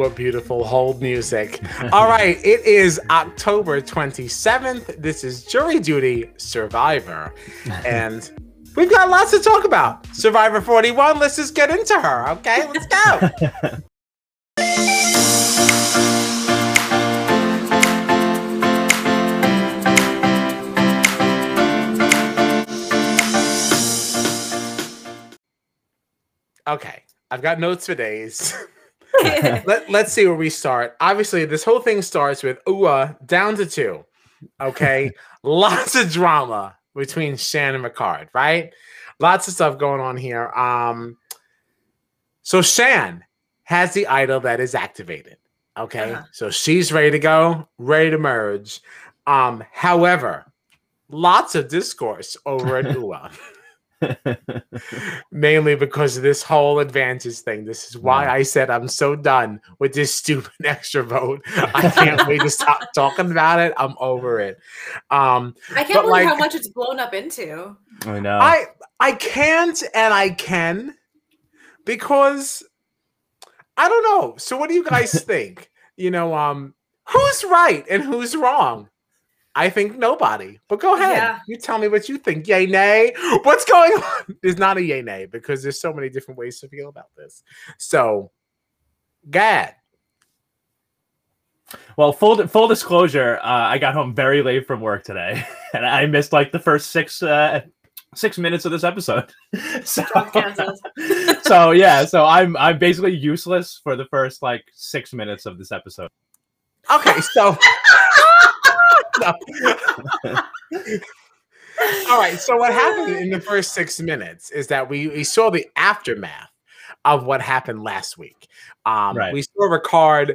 What beautiful hold music. All right, it is October 27th. This is Jury Duty Survivor. And we've got lots to talk about. Survivor 41, let's just get into her, okay? Let's go. okay, I've got notes for days. Let, let's see where we start. Obviously, this whole thing starts with Ua down to two. Okay. Lots of drama between Shan and Ricard, right? Lots of stuff going on here. Um, so Shan has the idol that is activated. Okay. Uh-huh. So she's ready to go, ready to merge. Um, however, lots of discourse over at Ua. Mainly because of this whole advantage thing. This is why I said I'm so done with this stupid extra vote. I can't wait to stop talking about it. I'm over it. Um, I can't believe like, how much it's blown up into. I know. I I can't and I can because I don't know. So what do you guys think? You know, um, who's right and who's wrong? I think nobody. But go ahead. Yeah. You tell me what you think. Yay, nay. What's going on? There's not a yay, nay because there's so many different ways to feel about this. So, Gad. Well, full full disclosure, uh, I got home very late from work today, and I missed like the first six uh, six minutes of this episode. so, so yeah, so I'm I'm basically useless for the first like six minutes of this episode. Okay, so All right. So what happened in the first six minutes is that we, we saw the aftermath of what happened last week. Um, right. We saw Ricard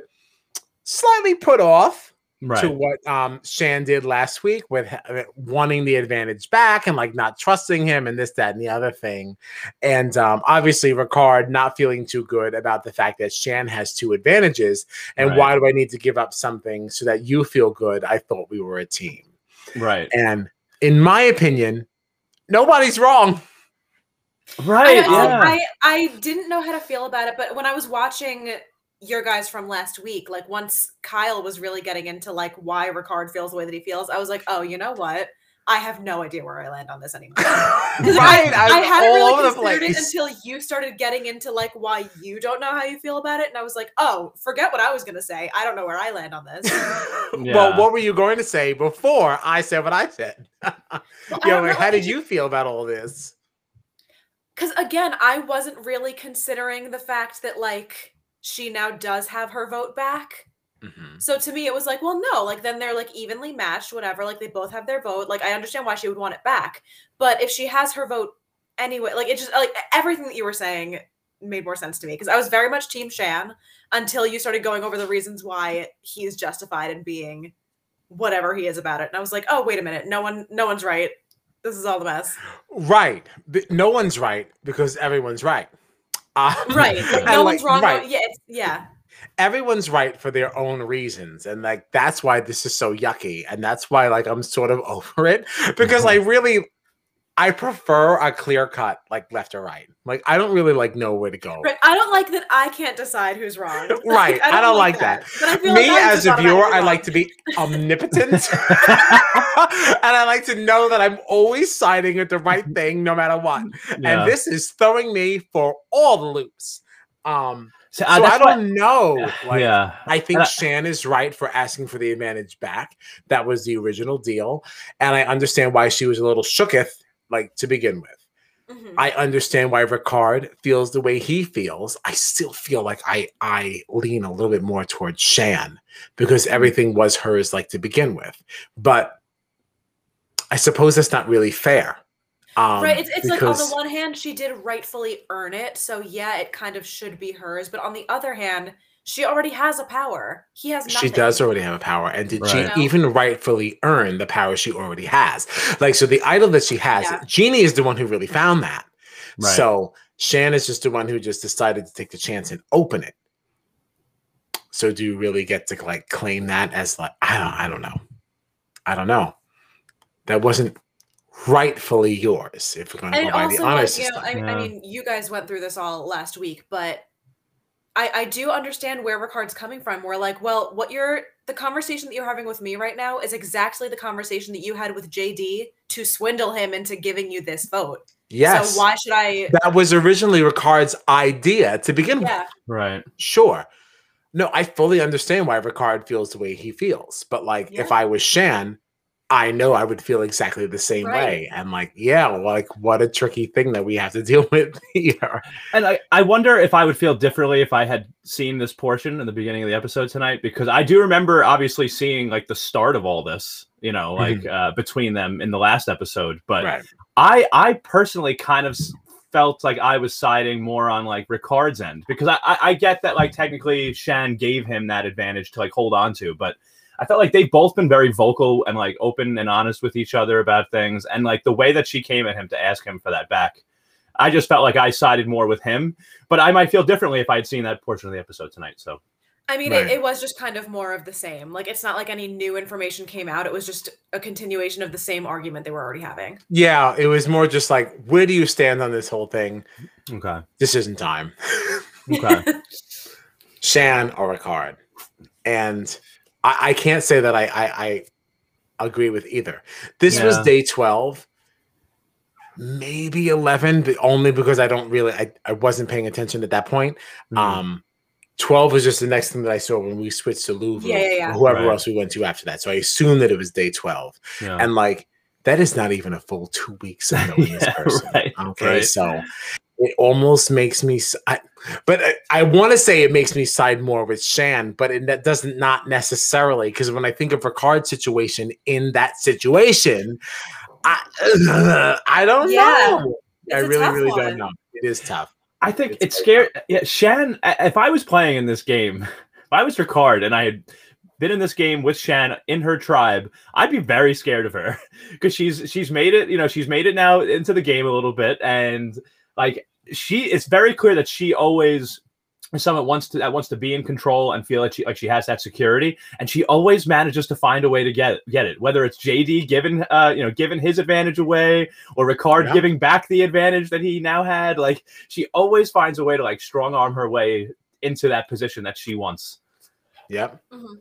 slightly put off right. to what um, Shan did last week with wanting the advantage back and like not trusting him and this, that, and the other thing. And um, obviously, Ricard not feeling too good about the fact that Shan has two advantages. And right. why do I need to give up something so that you feel good? I thought we were a team. Right. And in my opinion, nobody's wrong. Right. I, yeah. I, I didn't know how to feel about it, but when I was watching your guys from last week, like once Kyle was really getting into like why Ricard feels the way that he feels, I was like, oh, you know what? I have no idea where I land on this anymore. right, I, I hadn't really considered it until you started getting into like why you don't know how you feel about it, and I was like, oh, forget what I was gonna say. I don't know where I land on this. yeah. Well, what were you going to say before I said what I said? well, you know, how did you feel about all this? Because again, I wasn't really considering the fact that like she now does have her vote back. Mm-hmm. So to me, it was like, well, no, like then they're like evenly matched, whatever. Like they both have their vote. Like I understand why she would want it back, but if she has her vote anyway, like it just like everything that you were saying made more sense to me because I was very much Team Shan until you started going over the reasons why he's justified in being whatever he is about it, and I was like, oh, wait a minute, no one, no one's right. This is all the mess. Right. No one's right because everyone's right. Um, right. no like, one's wrong. Right. Yeah. yeah. Everyone's right for their own reasons. And like that's why this is so yucky. And that's why like I'm sort of over it. Because I really I prefer a clear cut, like left or right. Like I don't really like know where to go. Right. I don't like that I can't decide who's wrong. right. I don't, I don't like, like that. that. Me like as a viewer, I like to be omnipotent. and I like to know that I'm always siding with the right thing no matter what. Yeah. And this is throwing me for all the loops. Um so, uh, so I don't what, know. Like, yeah, I think uh, Shan is right for asking for the advantage back. That was the original deal, and I understand why she was a little shooketh like to begin with. Mm-hmm. I understand why Ricard feels the way he feels. I still feel like I I lean a little bit more towards Shan because mm-hmm. everything was hers like to begin with. But I suppose that's not really fair. Um, right. It's, it's because... like on the one hand, she did rightfully earn it. So yeah, it kind of should be hers. But on the other hand, she already has a power. He has nothing. She does already have a power. And did right. she even rightfully earn the power she already has? Like, so the idol that she has, yeah. Genie is the one who really found that. Right. So Shan is just the one who just decided to take the chance and open it. So do you really get to like claim that as like I don't I don't know. I don't know. That wasn't rightfully yours if we're going to go by the honor like, system. You know, I, I mean, you guys went through this all last week, but I, I do understand where Ricard's coming from. We're like, well, what you're the conversation that you're having with me right now is exactly the conversation that you had with JD to swindle him into giving you this vote. Yes. So why should I? That was originally Ricard's idea to begin Yeah. with. Right. Sure. No, I fully understand why Ricard feels the way he feels. But like if I was Shan, I know I would feel exactly the same Right. way. And like, yeah, like what a tricky thing that we have to deal with here. And I, I wonder if I would feel differently if I had seen this portion in the beginning of the episode tonight, because I do remember obviously seeing like the start of all this, you know, like uh, between them in the last episode. But Right. I, I personally kind of felt like I was siding more on like Ricard's end because I, I, I get that like technically Shan gave him that advantage to like hold on to, but I felt like they've both been very vocal and like open and honest with each other about things. And like the way that she came at him to ask him for that back, I just felt like I sided more with him. But I might feel differently if I had seen that portion of the episode tonight. So I mean, Right. it, it was just kind of more of the same. Like, it's not like any new information came out. It was just a continuation of the same argument they were already having. Yeah, it was more just like, where do you stand on this whole thing? okay, This isn't time. okay, Shan or Ricard. And I, I can't say that I, I, I agree with either. This was day 12, maybe 11, but only because I don't really, I, I wasn't paying attention at that point. Mm. Um, 12 was just the next thing that I saw when we switched to Luvu, Yeah, yeah, yeah. or whoever Right. else we went to after that. So I assumed that it was day 12. yeah. And like, that is not even a full two weeks of knowing this person. right, Okay. right. So it almost makes me, s- I, but I, I want to say it makes me side more with Shan, but it, that doesn't not necessarily because when I think of Ricard's situation in that situation, I, I don't Yeah. know. I It's a really, really one. don't know. It is tough. I think It's it's very scary. Yeah, Shan. If I was playing in this game, if I was Ricard and I had been in this game with Shan in her tribe, I'd be very scared of her because she's she's made it. You know, she's made it now into the game a little bit, and like she, it's very clear that she always someone that wants to that wants to be in control and feel like she like she has that security, and she always manages to find a way to get get it. Whether it's JD giving uh you know giving his advantage away or Ricard Yeah. giving back the advantage that he now had, like she always finds a way to like strong arm her way into that position that she wants. Yep. Mhm.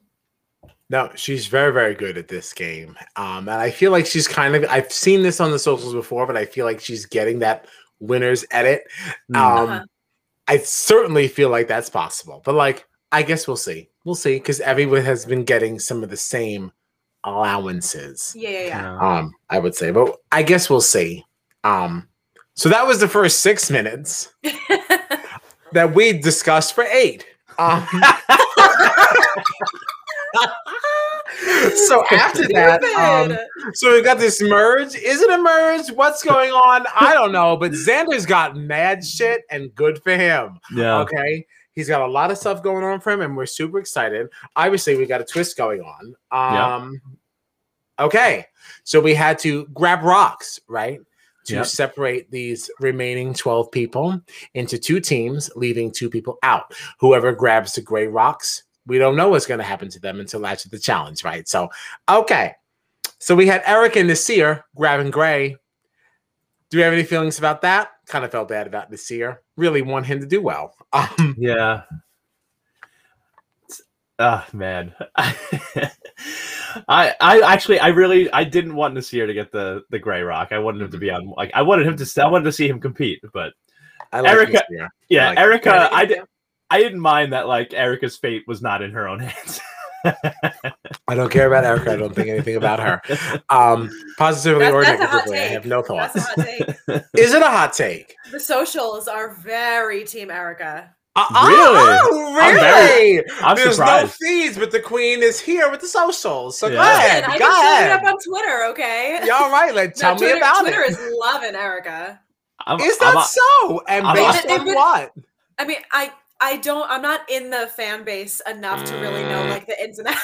No, she's very, very good at this game. Um, and I feel like she's kind of I've seen this on the socials before, but I feel like she's getting that winner's edit. Mm. Um Uh-huh. I certainly feel like that's possible. But like I guess we'll see. We'll see because everyone has been getting some of the same allowances. Yeah, yeah, yeah. Yeah. Um, I would say, but I guess we'll see. Um, so that was the first six minutes that we discussed for eight. Um, so after that, um, so we got this merge. Is it a merge? What's going on? I don't know. But Xander's got mad shit, and good for him. yeah. Okay. He's got a lot of stuff going on for him, and we're super excited. Obviously, we got a twist going on. Yeah. Um, okay. So we had to grab rocks, right? To Yep. separate these remaining 12 people into two teams, leaving two people out. Whoever grabs the gray rocks, we don't know what's going to happen to them until after the challenge, right? So, okay. So we had Eric and Naseer grabbing gray. Do you have any feelings about that? Kind of felt bad about Naseer. Really want him to do well. Um, Yeah. Ah man. I I actually I really I didn't want Naseer to get the the gray rock. I wanted him to be on like I wanted him to I wanted to see him compete, but I like Erika- Naseer. yeah, like Erika I did I didn't mind that like Erika's fate was not in her own hands. I don't care about Erika. I don't think anything about her. Um, positively That's- or that's a hot negatively, I have take. no That's a thoughts. hot take. Is it a hot take? The socials are very Team Erika. Uh, Really? Oh, I'm really? very- I'm There's no surprised. feeds, but the queen is here with the socials. So go Yeah. ahead. And I Go can pull it ahead. up on Twitter, okay? Yeah, all right. Let No, tell Twitter, me about it. Twitter is loving Erika. I'm, Is I'm that a- so? And I'm based a- on what? I mean, I I don't. I'm not in the fan base enough to really know mm. like the ins and outs,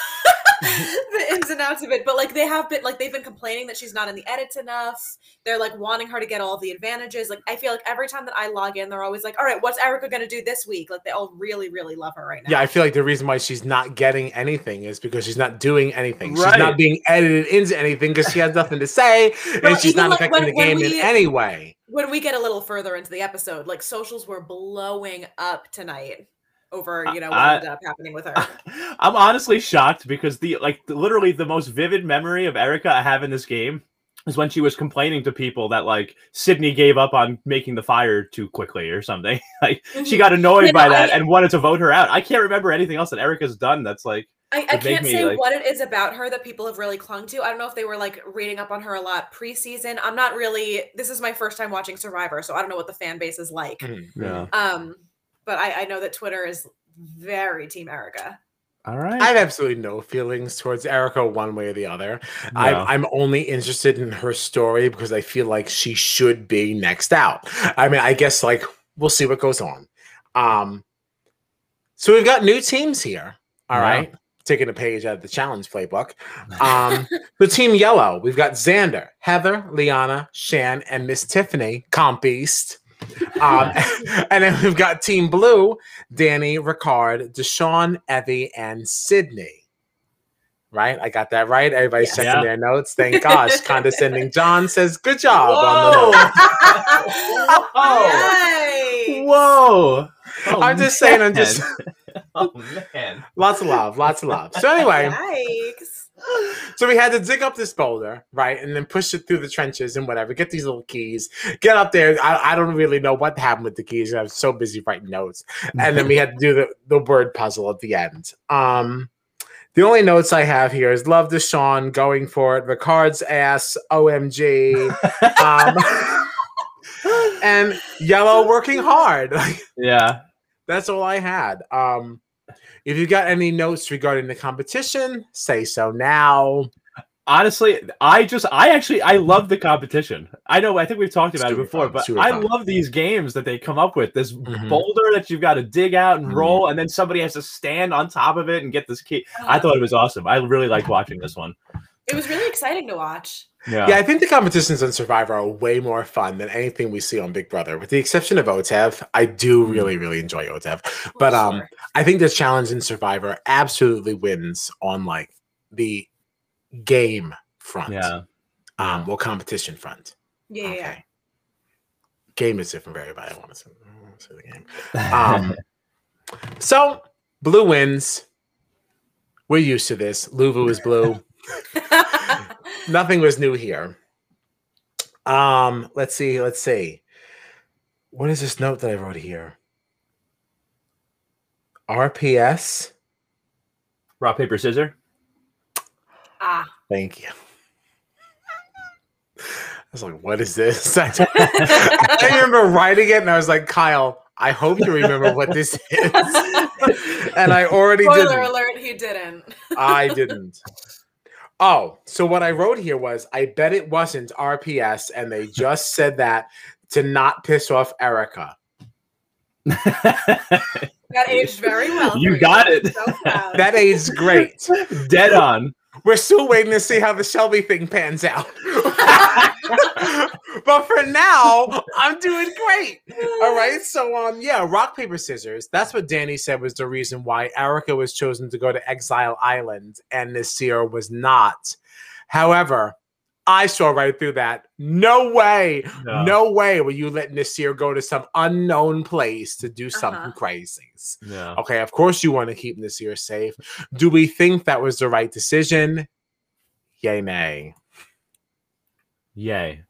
the ins and outs of it. But like they have been like they've been complaining that she's not in the edits enough. They're like wanting her to get all the advantages. Like I feel like every time that I log in, they're always like, "All right, what's Erika gonna do this week?" Like they all really, really love her right now. Yeah, I feel like the reason why she's not getting anything is because she's not doing anything. She's not being edited into anything because she has nothing to say and she's not like, affecting when- the when game we- in any way. when we get a little further into the episode, like socials were blowing up tonight. Over you know what I, ended up happening with her. I'm honestly shocked because the like literally the most vivid memory of Erika I have in this game is when she was complaining to people that like Sydney gave up on making the fire too quickly or something. like she mm-hmm. got annoyed you by that I, and wanted to vote her out. I can't remember anything else that Erika's done that's like I, I can't say like... what it is about her that people have really clung to. I don't know if they were like reading up on her a lot preseason. I'm not really. This is my first time watching Survivor, so I don't know what the fan base is like. Mm-hmm. Yeah. Um, but I, I know that Twitter is very Team Erika. All right. I have absolutely no feelings towards Erika one way or the other. No. I'm, I'm only interested in her story because I feel like she should be next out. I mean, I guess like we'll see what goes on. Um, so we've got new teams here. All yeah. right, Taking a page out of the challenge playbook. Um, the team yellow, we've got Xander, Heather, Liana, Shan, and Miss Tiffany, Comp Beast. Um, and then we've got Team Blue, Danny, Ricard, Deshawn, Evvie, and Sydney. Right? I got that right. Everybody's yeah. checking yeah. their notes. Thank gosh. Condescending John says, good job Whoa. Whoa. Whoa. Oh, I'm just man. saying, I'm just. oh, man. Lots of love. Lots of love. So, anyway. Yikes so we had to dig up this boulder, right, and then push it through the trenches and whatever. Get these little keys, get up there. I, I don't really know what happened with the keys. I was so busy writing notes, and then we had to do the the word puzzle at the end. Um, the only notes I have here is love Deshawn going for it. Ricard's ass, OMG. um, and yellow working hard. yeah, that's all I had. Um, if you got any notes regarding the competition, say so now. Honestly, I just I actually I love the competition. I know I think we've talked about it before, fun, but I fun. love these games that they come up with. This mm-hmm. boulder that you've got to dig out and mm-hmm. roll, and then somebody has to stand on top of it and get this key. I thought it was awesome. I really liked watching this one. It was really exciting to watch. Yeah. yeah, I think the competitions on Survivor are way more fun than anything we see on Big Brother. With the exception of Otev, I do mm. really, really enjoy Otev. But um, I think the challenge in Survivor absolutely wins on like the game front. Yeah. Um, well, competition front. Yeah. Okay. yeah. Game is different for everybody. I want to say, say the game. Um, so blue wins. We're used to this. Luvu is blue. Nothing was new here. Um, let's see, let's see. What is this note that I wrote here? RPS. Rock, paper, scissor. Ah. Thank you. I was like, what is this? I, I remember writing it and I was like, Kyle, I hope you remember what this is. and I already Spoiler didn't. alert, he didn't. I didn't. Oh, so what I wrote here was I bet it wasn't RPS, and they just said that to not piss off Erika. that aged very well. You got you. it. So that aged great. Dead on. We're still waiting to see how the Shelby thing pans out. but for now, I'm doing great. All right. So um yeah, rock, paper, scissors. That's what Danny said was the reason why Erika was chosen to go to Exile Island and Naseer was not. However, I saw right through that. No way, no, no way will you let Naseer go to some unknown place to do something uh-huh. crazy. Yeah. Okay, of course you want to keep Naseer safe. Do we think that was the right decision? Yay, nay. Yay.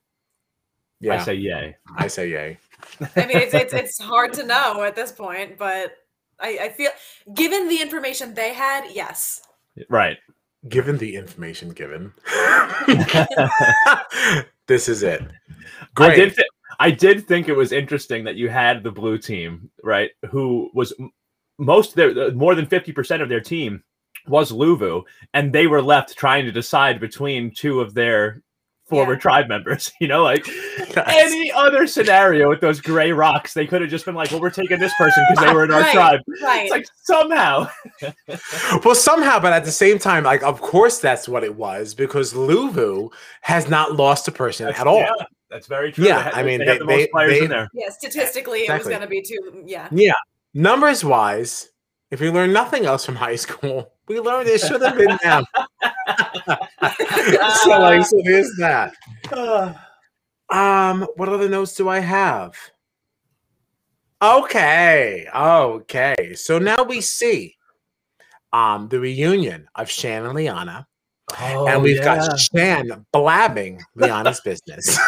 Yeah. I say yay. I say yay. I mean, it's, it's, it's hard to know at this point, but I, I feel, given the information they had, yes. Right. Given the information given, this is it. Great. I did, th- I did think it was interesting that you had the blue team, right? Who was most their uh, more than fifty percent of their team was Luvu, and they were left trying to decide between two of their former yeah. tribe members. You know, like any other scenario with those gray rocks, they could have just been like, "Well, we're taking this person because they were in our right, tribe." Right. It's like somehow. well, somehow, but at the same time, like, of course, that's what it was because Luvu has not lost a person that's, at all. Yeah, that's very true. Yeah, I mean, they, the they, players they, in there. Yeah, statistically, exactly. it was going to be too. Yeah. Yeah, numbers wise, if you learn nothing else from high school, we learned it should have been them. so like, so there's that. Um, what other notes do I have? Okay. Okay. So now we see um the reunion of Shan and Liana. Oh, and we've yeah. got Shan blabbing Liana's business.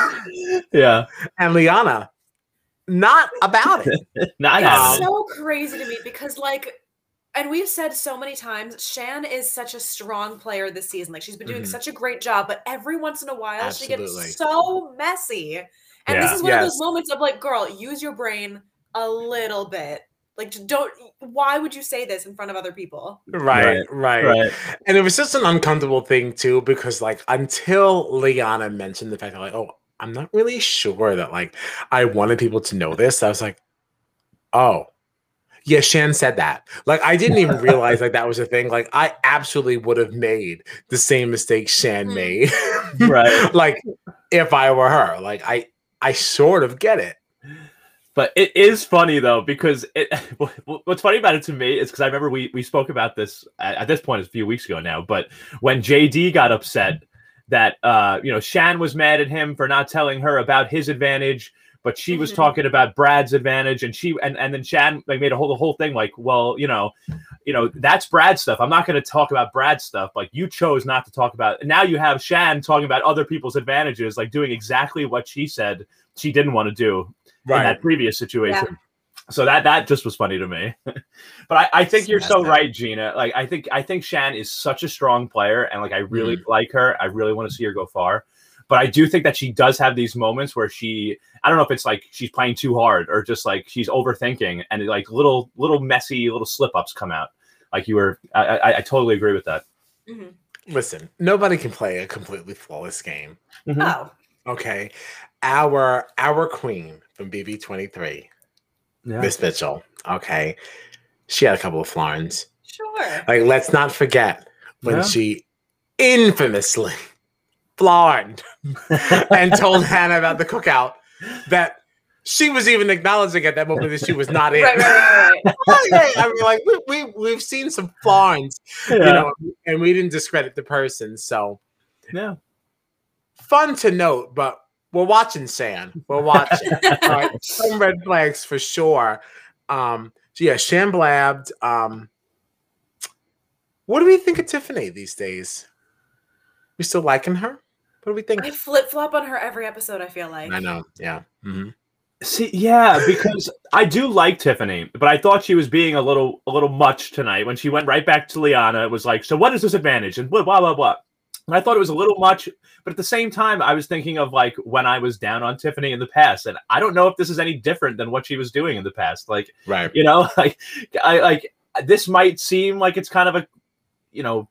yeah. And Liana not about it. not it's so crazy to me because like and we've said so many times, Shan is such a strong player this season. Like she's been doing mm-hmm. such a great job, but every once in a while Absolutely. she gets so messy. And yeah. this is one yes. of those moments of like, girl, use your brain a little bit. Like, don't. Why would you say this in front of other people? Right, right, right. And it was just an uncomfortable thing too, because like until Liana mentioned the fact that like, oh, I'm not really sure that like I wanted people to know this. I was like, oh, yeah, Shan said that. Like I didn't even realize like that was a thing. Like I absolutely would have made the same mistake Shan mm. made. right. like if I were her. Like I I sort of get it. But it is funny though because it. What's funny about it to me is because I remember we we spoke about this at, at, this point a few weeks ago now. But when JD got upset that uh you know Shan was mad at him for not telling her about his advantage, but she was mm-hmm. talking about Brad's advantage, and she and and then Shan like made a whole the whole thing like, well, you know, you know that's Brad stuff. I'm not going to talk about Brad stuff. Like you chose not to talk about. And now you have Shan talking about other people's advantages, like doing exactly what she said she didn't want to do right. in that previous situation. Yeah. So that that just was funny to me. but I, I think you're so right, Gina. Like I think I think Shan is such a strong player, and like I really mm. like her. I really want to see her go far. But I do think that she does have these moments where she I don't know if it's like she's playing too hard or just like she's overthinking and like little little messy little slip ups come out. Like you were, I, I, I totally agree with that. Mm-hmm. Listen, nobody can play a completely flawless game. Mm-hmm. Oh, okay. Our our queen from BB twenty three, Miss Mitchell. Okay, she had a couple of florins. Sure. Like, let's not forget when yeah. she infamously flarned and told Hannah about the cookout that she was even acknowledging at that moment that she was not in. right, right, right, right. I mean, like we, we we've seen some fawns, yeah. you know, and we didn't discredit the person. So yeah, fun to note, but we're watching Shan. We're watching. some red flags for sure. Um, so yeah, Shan blabbed. Um, what do we think of Tiffany these days? We still liking her? What do we think? I flip flop on her every episode. I feel like. I know. Yeah. Mm-hmm. See, yeah, because I do like Tiffany, but I thought she was being a little, a little much tonight when she went right back to Liana. It was like, so what is this advantage? And blah blah blah blah. And I thought it was a little much, but at the same time, I was thinking of like when I was down on Tiffany in the past, and I don't know if this is any different than what she was doing in the past. Like, right? You know, like I like this might seem like it's kind of a, you know,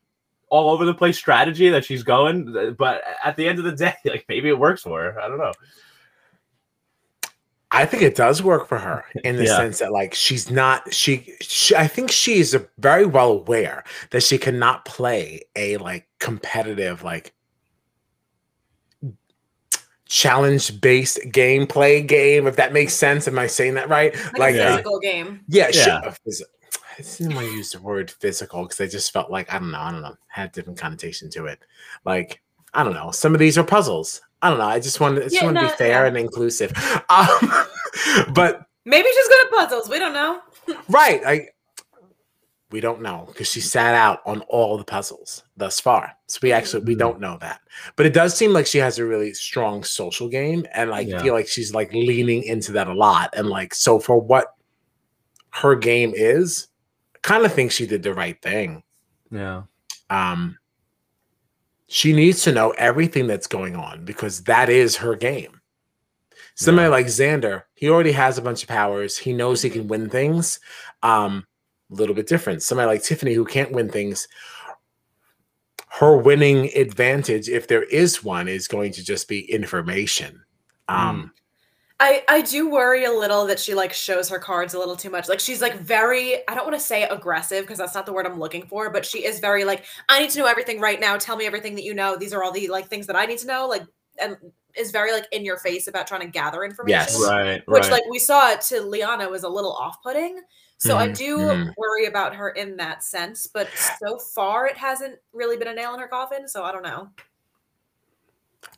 all over the place strategy that she's going, but at the end of the day, like maybe it works for her. I don't know. I think it does work for her in the yeah. sense that like she's not she, she I think she's very well aware that she cannot play a like competitive like challenge based gameplay game if that makes sense am I saying that right like, like a physical game yeah, yeah. She, I didn't want to use the word physical because I just felt like I don't know, I don't know, had different connotation to it. Like I don't know, some of these are puzzles. I don't know. I just want to, just yeah, want to no, be fair yeah. and inclusive. Um, but maybe she's good at puzzles. We don't know. right. I we don't know because she sat out on all the puzzles thus far. So we actually we don't know that. But it does seem like she has a really strong social game and I yeah. feel like she's like leaning into that a lot. And like so for what her game is, kind of think she did the right thing. Yeah. Um, she needs to know everything that's going on because that is her game. Somebody yeah. like Xander, he already has a bunch of powers. He knows he can win things. Um, a little bit different. Somebody like Tiffany, who can't win things, her winning advantage, if there is one, is going to just be information. Um, mm. I I do worry a little that she like shows her cards a little too much. Like she's like very I don't want to say aggressive because that's not the word I'm looking for, but she is very like I need to know everything right now. Tell me everything that you know. These are all the like things that I need to know. Like and is very like in your face about trying to gather information. Yes, right. Which right. like we saw it to Liana was a little off-putting. So mm-hmm. I do mm-hmm. worry about her in that sense, but so far it hasn't really been a nail in her coffin. So I don't know.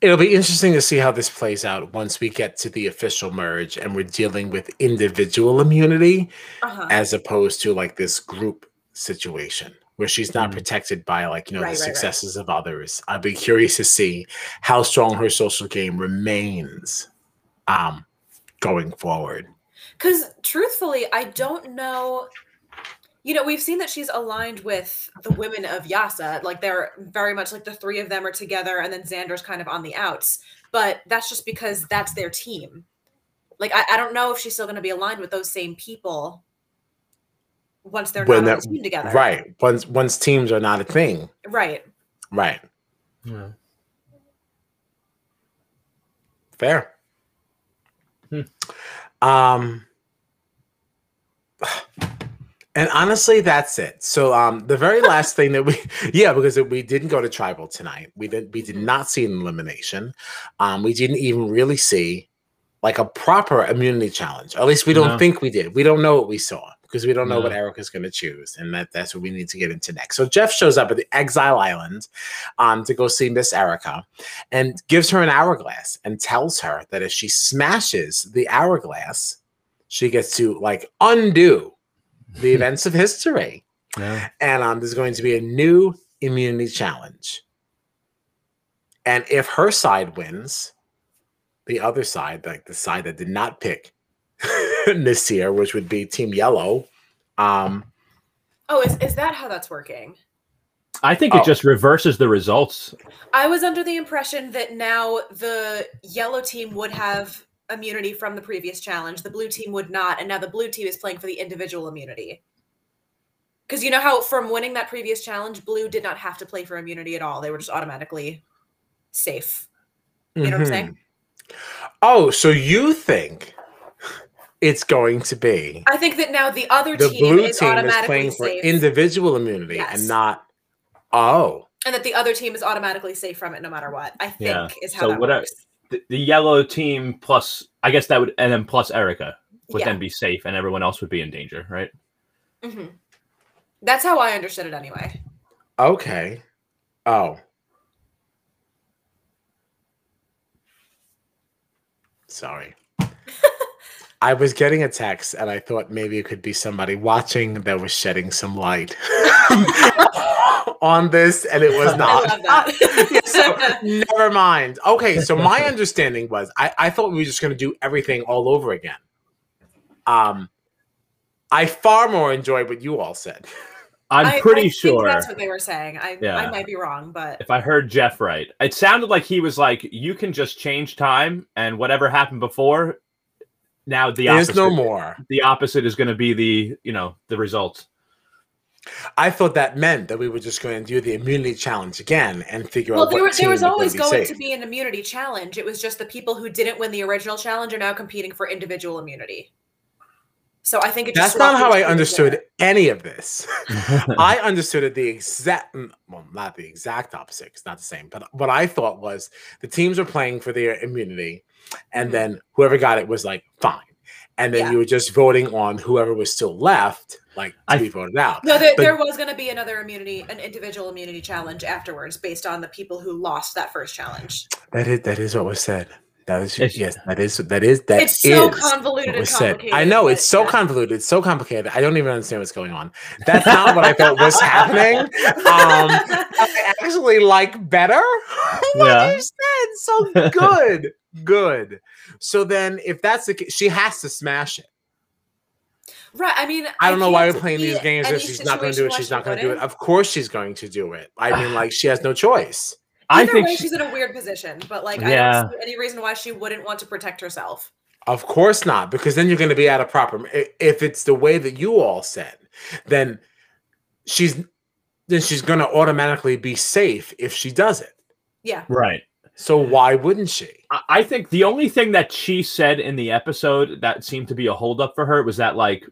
It'll be interesting to see how this plays out once we get to the official merge and we're dealing with individual immunity uh-huh. as opposed to like this group situation where she's not mm protected by like you know right, the successes right, right. of others. I'd be curious to see how strong her social game remains um going forward. Cuz truthfully, I don't know you know, we've seen that she's aligned with the women of Yase. Like they're very much like the three of them are together, and then Xander's kind of on the outs. But that's just because that's their team. Like I, I don't know if she's still going to be aligned with those same people once they're when not that, team together. Right. Once once teams are not a thing. Right. Right. Yeah. Fair. Hmm. Um and honestly, that's it. So, um, the very last thing that we, yeah, because we didn't go to tribal tonight. We did, we did mm-hmm. not see an elimination. Um, we didn't even really see like a proper immunity challenge. at least we don't no. think we did. We don't know what we saw because we don't know no. what Erika's going to choose, and that that's what we need to get into next. So Jeff shows up at the Exile Island, um, to go see Miss Erika, and gives her an hourglass and tells her that if she smashes the hourglass, she gets to like undo the events of history. Yeah. And um, there's going to be a new immunity challenge. And if her side wins, the other side, like the side that did not pick Naseer, which would be Team Yellow. Um, oh, is, is that how that's working? I think it oh. just reverses the results. I was under the impression that now the yellow team would have immunity from the previous challenge. The blue team would not, and now the blue team is playing for the individual immunity. Because you know how from winning that previous challenge, blue did not have to play for immunity at all. They were just automatically safe. You mm-hmm. know what I'm saying? Mm-hmm. Oh, so you think it's going to be? I think that now the other the team blue is team automatically is playing safe. for individual immunity yes. and not. Oh. And that the other team is automatically safe from it no matter what. I think yeah. is how so that what works. I, the, the, yellow team plus I guess that would and then plus Erika would yeah. then be safe and everyone else would be in danger, right? Mm-hmm. That's how I understood it anyway. Okay. Oh. Sorry. I was getting a text and I thought maybe it could be somebody watching that was shedding some light on this, and it was not. so never mind. Okay, so my understanding was I, I thought we were just gonna do everything all over again. Um I far more enjoyed what you all said. I'm I, pretty I sure that's what they were saying. I, yeah. I might be wrong, but if I heard Jeff right, it sounded like he was like, "You can just change time, and whatever happened before, now the There's opposite, no more. The opposite is going to be the you know the results. I thought that meant that we were just going to do the immunity challenge again and figure well, out. Well, there, there was always going safe. to be an immunity challenge. It was just the people who didn't win the original challenge are now competing for individual immunity. So I think that's not how I understood there. any of this. I understood it the exact, mm, well, not the exact opposite. It's not the same. But what I thought was the teams were playing for their immunity, and mm-hmm. then whoever got it was like fine, and then yeah. you were just voting on whoever was still left, like to I, be voted out. No, there, but, there was going to be another immunity, an individual immunity challenge afterwards, based on the people who lost that first challenge. That is that is what was said. That is it's, yes, that is that is that it's so convoluted and complicated. I know it's so yeah. convoluted, so complicated. I don't even understand what's going on. That's not what I thought was happening. Um, I actually like better what yeah. you said. So good, good. So then, if that's the case, she has to smash it. Right. I mean, I don't I know why we're playing these games if she's not going to do it. She's not going to do it. Of course, she's going to do it. I mean, like she has no choice. Either I think way, she, she's in a weird position, but like yeah. I don't see any reason why she wouldn't want to protect herself. Of course not, because then you're going to be out of proper. If it's the way that you all said, then she's then she's going to automatically be safe if she does it. Yeah. Right. So why wouldn't she? I think the only thing that she said in the episode that seemed to be a holdup for her was that like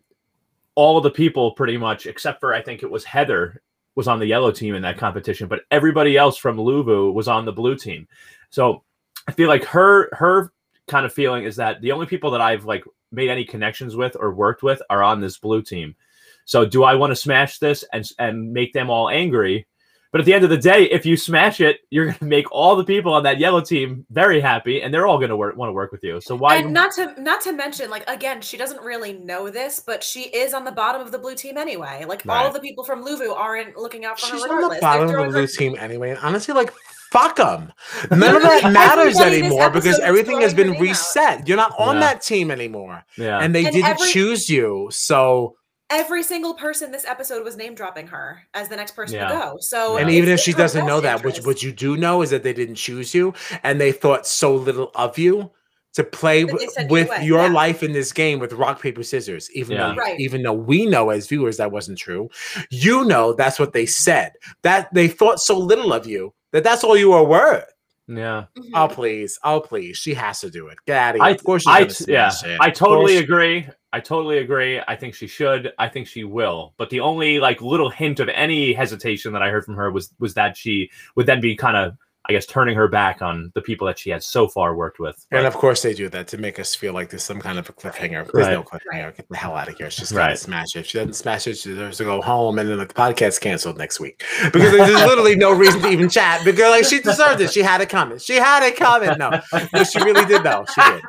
all the people pretty much, except for I think it was Heather was on the yellow team in that competition, but everybody else from Luvu was on the blue team. So I feel like her her kind of feeling is that the only people that I've like made any connections with or worked with are on this blue team. So do I want to smash this and and make them all angry But at the end of the day, if you smash it, you're going to make all the people on that yellow team very happy, and they're all going to work want to work with you. So why? And not to not to mention, like again, she doesn't really know this, but she is on the bottom of the blue team anyway. Like right. all of the people from Luvu aren't looking out for She's her regardless. on the bottom of the blue her- team anyway. honestly, like fuck them. None of that matters anymore because everything has been reset. Out. You're not on yeah. that team anymore. Yeah. And they and didn't every, choose you. So every single person this episode was name dropping her as the next person yeah. to go. So And even if she doesn't know that, which what you do know is that they didn't choose you and they thought so little of you to play w- with you your yeah. life in this game with rock paper scissors even yeah. though right. even though we know as viewers that wasn't true you know that's what they said that they thought so little of you that that's all you were worth. Yeah. Mm-hmm. Oh please, oh please, she has to do it. Get out of here. I, of course, I, yeah, it. I totally agree. I totally agree. I think she should. I think she will. But the only like little hint of any hesitation that I heard from her was was that she would then be kind of I guess turning her back on the people that she has so far worked with. But, and of course they do that to make us feel like there's some kind of a cliffhanger. There's right. no cliffhanger. Get the hell out of here. She's got to smash it. If she doesn't smash it, she deserves to go home and then the podcast canceled next week. Because there's literally no reason to even chat. Because like she deserved it. She had a comment. She had a comment. No. No, she really did though. She did.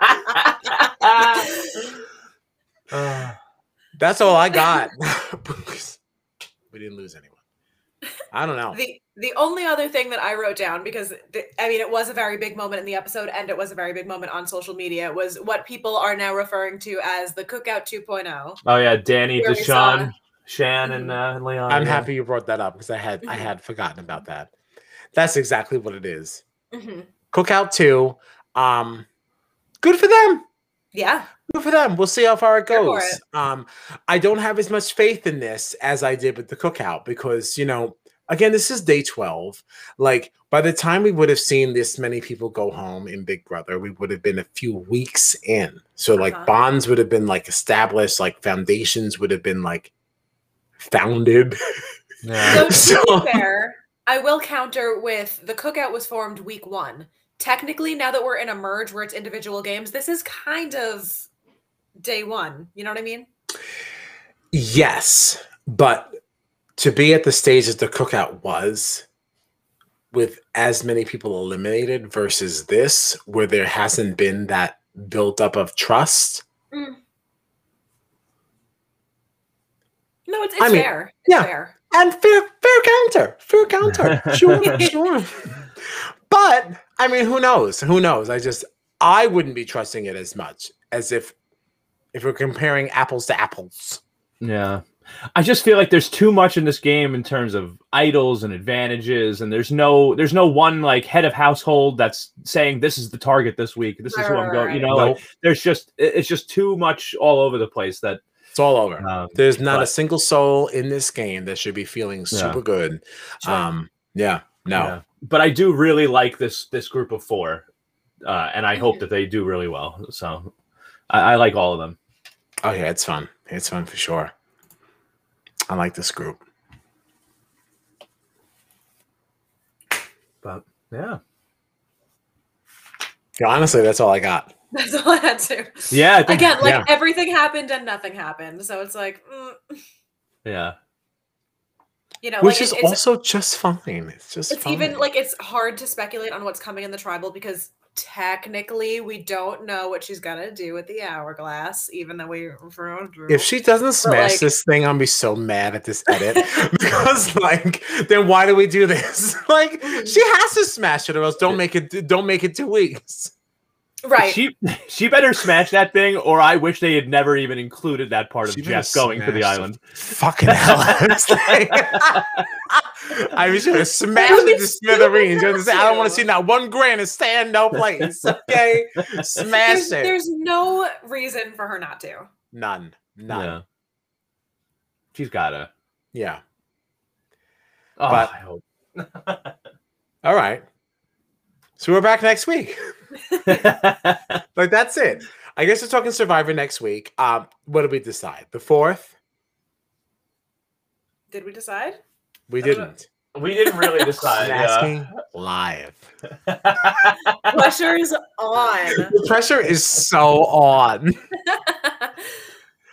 Uh, that's all I got. we didn't lose anyone. I don't know. The the only other thing that I wrote down because th- I mean it was a very big moment in the episode and it was a very big moment on social media was what people are now referring to as the Cookout 2.0. Oh yeah, Danny, Deshawn, Shan, and mm-hmm. uh, Leon. I'm yeah. happy you brought that up because I had mm-hmm. I had forgotten about that. That's exactly what it is. Mm-hmm. Cookout 2. Um, good for them. Yeah. Good for them. We'll see how far it goes. It. Um, I don't have as much faith in this as I did with the cookout because you know again, this is day 12. Like by the time we would have seen this many people go home in Big Brother, we would have been a few weeks in. So like uh-huh. bonds would have been like established, like foundations would have been like founded. Yeah. So to be fair, I will counter with the cookout was formed week one. Technically, now that we're in a merge where it's individual games, this is kind of day one. You know what I mean? Yes, but to be at the stage that the cookout was with as many people eliminated versus this where there hasn't been that built up of trust mm. no it's, it's I mean, fair it's yeah fair. and fair fair counter fair counter sure sure but i mean who knows who knows i just i wouldn't be trusting it as much as if if we're comparing apples to apples yeah I just feel like there's too much in this game in terms of idols and advantages, and there's no there's no one like head of household that's saying this is the target this week. This is who I'm going. You know, nope. like there's just it's just too much all over the place that it's all over. Um, there's not but, a single soul in this game that should be feeling super yeah. good. Um, yeah, no. Yeah. But I do really like this this group of four, uh, and I hope that they do really well. So I, I like all of them. Oh yeah, it's fun. It's fun for sure. I like this group. But yeah. yeah honestly, that's all I got. That's all I had to. Yeah. Think, Again, like yeah. everything happened and nothing happened. So it's like, mm. yeah. You know, which like is also just fine. It's just it's fine. even like it's hard to speculate on what's coming in the tribal because technically we don't know what she's gonna do with the hourglass, even though we if she doesn't smash like, this thing, I'll be so mad at this edit because like then why do we do this? like mm-hmm. she has to smash it or else don't make it don't make it two weeks. Right. She she better smash that thing, or I wish they had never even included that part of she Jeff going to the island. Fucking hell! I was gonna smash it to smithereens. You understand? I don't want to see not one grain of stand no place. Okay, smash there's, it. There's no reason for her not to. None. None. Yeah. She's gotta. Yeah. Oh, but, I hope. all right. So we're back next week. like that's it. I guess we're talking Survivor next week. Um, what did we decide? The fourth. Did we decide? We didn't. We didn't really decide. asking live. pressure is on. The pressure is so on.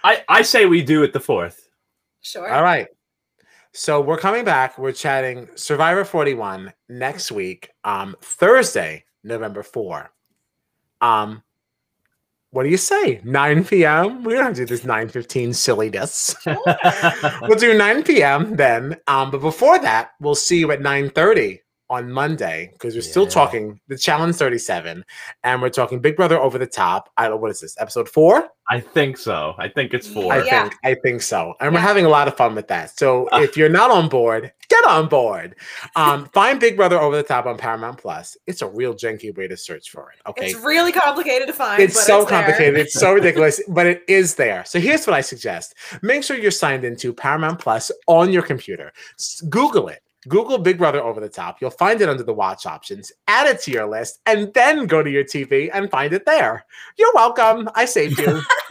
I I say we do it the fourth. Sure. All right. So we're coming back. We're chatting Survivor 41 next week, um, Thursday, November 4. Um, what do you say? 9 p.m. We don't do this 9:15 silliness. we'll do 9 p.m. then. Um, but before that, we'll see you at 9:30 on Monday because we're yeah. still talking the challenge 37 and we're talking Big Brother over the top. I don't what is this episode four? I think so. I think it's four. I yeah. think I think so. And yeah. we're having a lot of fun with that. So uh. if you're not on board, get on board. Um, find Big Brother over the top on Paramount Plus. It's a real janky way to search for it. Okay. It's really complicated to find. It's so it's complicated. it's so ridiculous, but it is there. So here's what I suggest. Make sure you're signed into Paramount Plus on your computer. Google it Google Big Brother over the top. You'll find it under the watch options. Add it to your list, and then go to your TV and find it there. You're welcome. I saved you.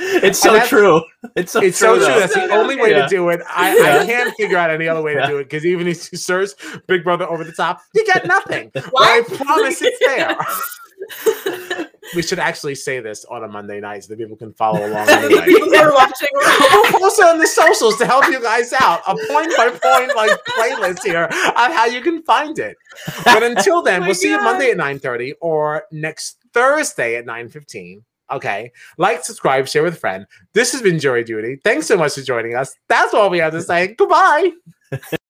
it's so true. It's so it's true. So true. That's the only way yeah. to do it. I, yeah. I, can't figure out any other way to do it because even if you search Big Brother over the top, you get nothing. I promise it's there we should actually say this on a Monday night so that people can follow along. Anyway. people are watching. We'll post it on the socials to help you guys out. A point by point like playlist here on how you can find it. But until then, oh we'll God. see you Monday at nine thirty or next Thursday at nine fifteen. Okay. Like, subscribe, share with a friend. This has been Jury Duty. Thanks so much for joining us. That's all we have to say. Goodbye.